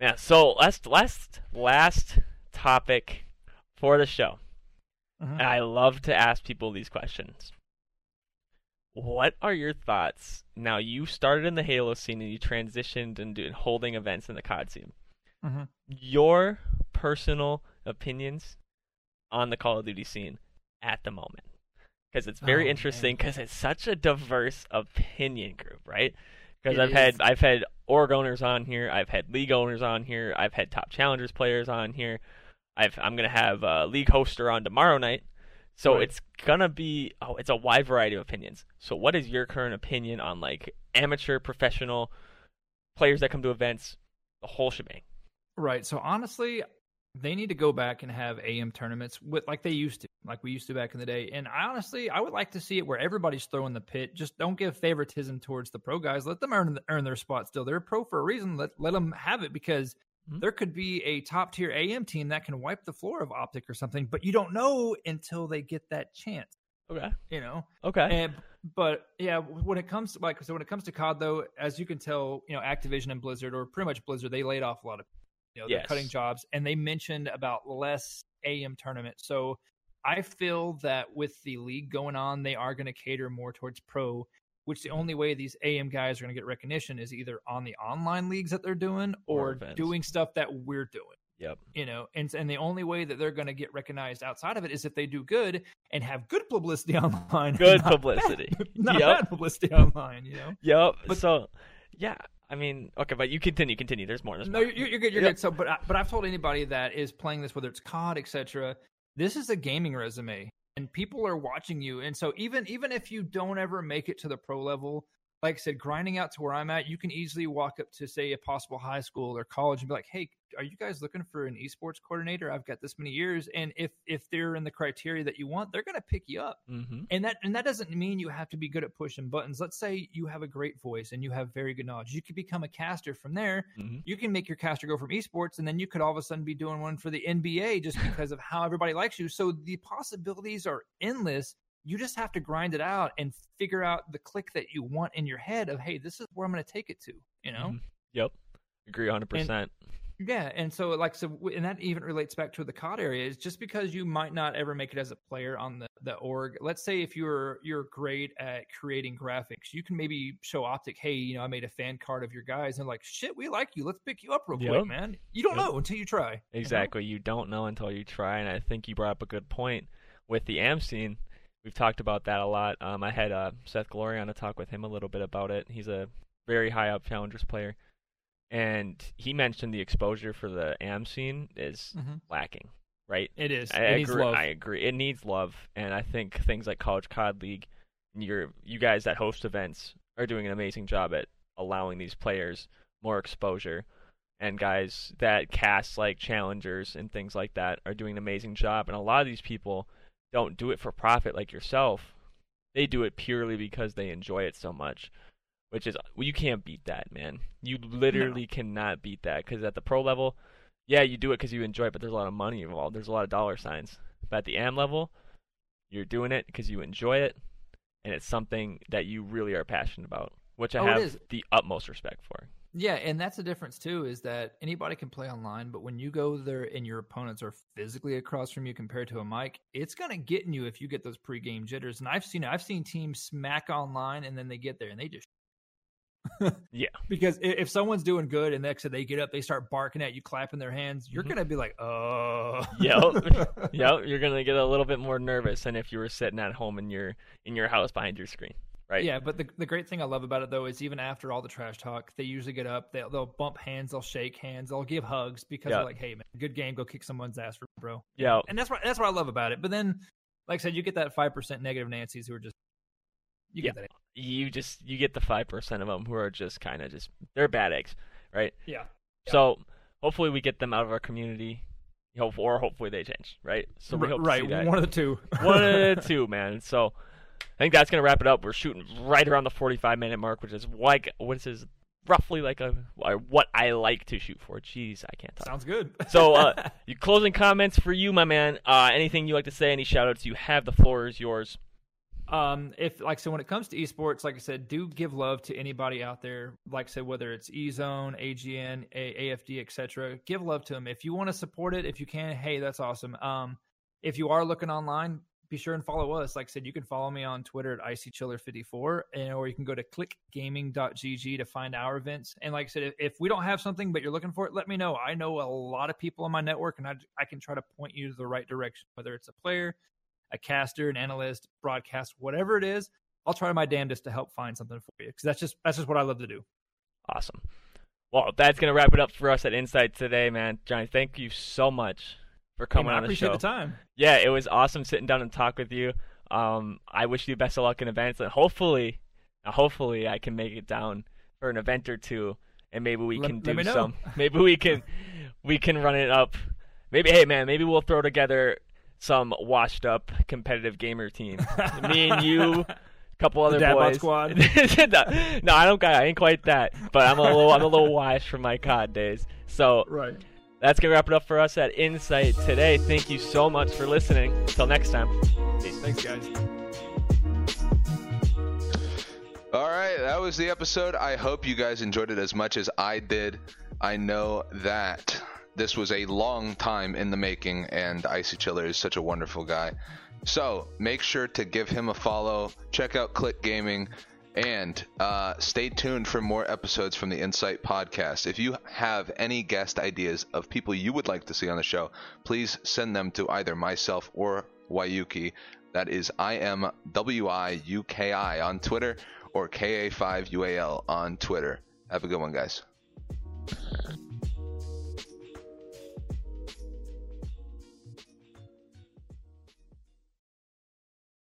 yeah, so last last last topic for the show. Mhm. And I love to ask people these questions. What are your thoughts? Now you started in the Halo scene and you transitioned into holding events in the COD scene. Mhm. Your personal opinions on the Call of Duty scene at the moment. Because it's very Oh, interesting because it's such a diverse opinion group, right? Because I've had. I've had org owners on here, I've had league owners on here, I've had top challengers players on here. I've, I'm gonna have a league hoster on tomorrow night, so Right. it's gonna be oh, it's a wide variety of opinions. So, what is your current opinion on like amateur, professional players that come to events, the whole shebang? Right. So honestly, they need to go back and have AM tournaments with like they used to, like we used to back in the day. And I honestly, I would like to see it where everybody's throwing the pit. Just don't give favoritism towards the pro guys. Let them earn earn their spot. Still, they're a pro for a reason. Let let them have it because Mhm. there could be a top tier AM team that can wipe the floor of Optic or something, but you don't know until they get that chance. Okay. You know. Okay. And but yeah, when it comes to like so when it comes to COD though, as you can tell, you know, Activision and Blizzard or pretty much Blizzard, they laid off a lot of you know, they're Yes. cutting jobs and they mentioned about less AM tournaments. So I feel that with the league going on, they are going to cater more towards pro, which the only way these AM guys are going to get recognition is either on the online leagues that they're doing Or or, doing stuff that we're doing yep. you know and and the only way that they're going to get recognized outside of it is if they do good and have good publicity online Good not publicity. bad, not Yep. bad publicity online you know Yep. But- so, yeah. I mean, okay, but you continue, continue. There's more. There's no more. you're, you're good you're Yep. good so but I, but i've told anybody that is playing this whether it's cod etc this is a gaming resume and people are watching you and so even even if you don't ever make it to the pro level like I said, grinding out to where I'm at, you can easily walk up to say a possible high school or college and be like, "Hey, are you guys looking for an esports coordinator? I've got this many years." And if if they're in the criteria that you want, they're going to pick you up. Mm-hmm. And that and that doesn't mean you have to be good at pushing buttons. Let's say you have a great voice and you have very good knowledge. You could become a caster from there. Mm-hmm. You can make your caster go from esports, and then you could all of a sudden be doing one for the NBA just because of how everybody likes you. So the possibilities are endless. You just have to grind it out and figure out the click that you want in your head of, hey, this is where I'm going to take it to. You know? Mhm. Yep. Agree 100%. Yeah, and so like so, and that even relates back to the COD area. Is just because you might not ever make it as a player on the the org. Let's say if you're you're great at creating graphics, you can maybe show Optic, hey, you know, I made a fan card of your guys, and like, shit, we like you. Let's pick you up real Yep. quick, man. You don't Yep. know until you try. you know? Exactly. You don't know until you try, and I think you brought up a good point with the AM scene. We've talked about that a lot. Um, I had uh, Seth Glory on to talk with him a little bit about it. He's a very high up challengers player. and he mentioned the exposure for the am scene is Mhm. lacking, right? It is. I it needs agree. love. I agree. It needs love, and I think things like College COD League, and your you guys that host events are doing an amazing job at allowing these players more exposure, and guys that cast like challengers and things like that are doing an amazing job. And a lot of these people don't do it for profit like yourself; they do it purely because they enjoy it so much. Which is well, you can't beat that, man. You literally cannot beat that because at the pro level, yeah, you do it because you enjoy it, but there's a lot of money involved. There's a lot of dollar signs. But at the AM level, you're doing it because you enjoy it, and it's something that you really are passionate about, which I Oh, have the utmost respect for. Yeah, and that's the difference too is that anybody can play online, but when you go there and your opponents are physically across from you compared to a mic, it's gonna get in you if you get those pregame jitters. And I've seen. I've seen teams smack online and then they get there and they just Yeah. Because if someone's doing good and next they get up, they start barking at you, clapping their hands, you're Mhm. gonna be like, oh, Yep. Yep, you're gonna get a little bit more nervous than if you were sitting at home in your in your house behind your screen, right? Yeah, but the the great thing I love about it though is even after all the trash talk, they usually get up, they'll, they'll bump hands, they'll shake hands, they'll give hugs because Yeah. they're like, "Hey man, good game, go kick someone's ass for bro." Yeah. And that's what that's what I love about it. But then, like I said, you get that five percent negative Nancy's who are just you get that. You just you get the five percent of them who are just kind of just they're bad eggs, right? Yeah. Yeah. So hopefully we get them out of our community, hope or hopefully they change, right? So we hope to right, one of the two. one of the two, man. So I think that's gonna wrap it up. We're shooting right around the 45 minute mark, which is like what is roughly like a what I like to shoot for. Jeez, I can't talk. Sounds good. So, uh, you closing comments for you, my man. Uh, anything you like to say? Any shout outs? You have the floor is yours. Um, if like so, when it comes to esports, like I said, do give love to anybody out there. Like I said, whether it's eZone, AGN, A- AFD, etc. Give love to them. If you want to support it, if you can, hey, that's awesome. Um, if you are looking online, be sure and follow us. Like I said, you can follow me on Twitter at icychiller54, and or you can go to clickgaming.gg to find our events. And like I said, if, we don't have something but you're looking for it, let me know. I know a lot of people on my network, and I I can try to point you to the right direction. Whether it's a player, a caster, an analyst, broadcast, whatever it is, I'll try my damnedest to help find something for you because that's just that's just what I love to do. Awesome. Well, that's gonna wrap it up for us at Insight today, man. Johnny, thank you so much for coming Hey, man, I on the appreciate show. the time. yeah, it was awesome sitting down and talk with you. Um, I wish you the best of luck in events, and hopefully, hopefully, I can make it down for an event or two, and maybe we Let- can do me some. Maybe we can, we can run it up. Maybe, hey man, maybe we'll throw together some washed up competitive gamer team. Me and you, a couple other Dad boys. Squad. no, no, I don't. I ain't quite that, but I'm a little, I'm a little washed from my COD days. So Right. That's gonna wrap it up for us at Insight today. Thank you so much for listening. Until next time. Peace. Thanks, guys. All right, that was the episode. I hope you guys enjoyed it as much as I did. I know that this was a long time in the making, and Icy Chiller is such a wonderful guy. So make sure to give him a follow. Check out Click Gaming, and uh, stay tuned for more episodes from the Insight Podcast. If you have any guest ideas of people you would like to see on the show, please send them to either myself or Wayuki. That is I M W I U K I on Twitter or KA5UAL on Twitter. Have a good one, guys.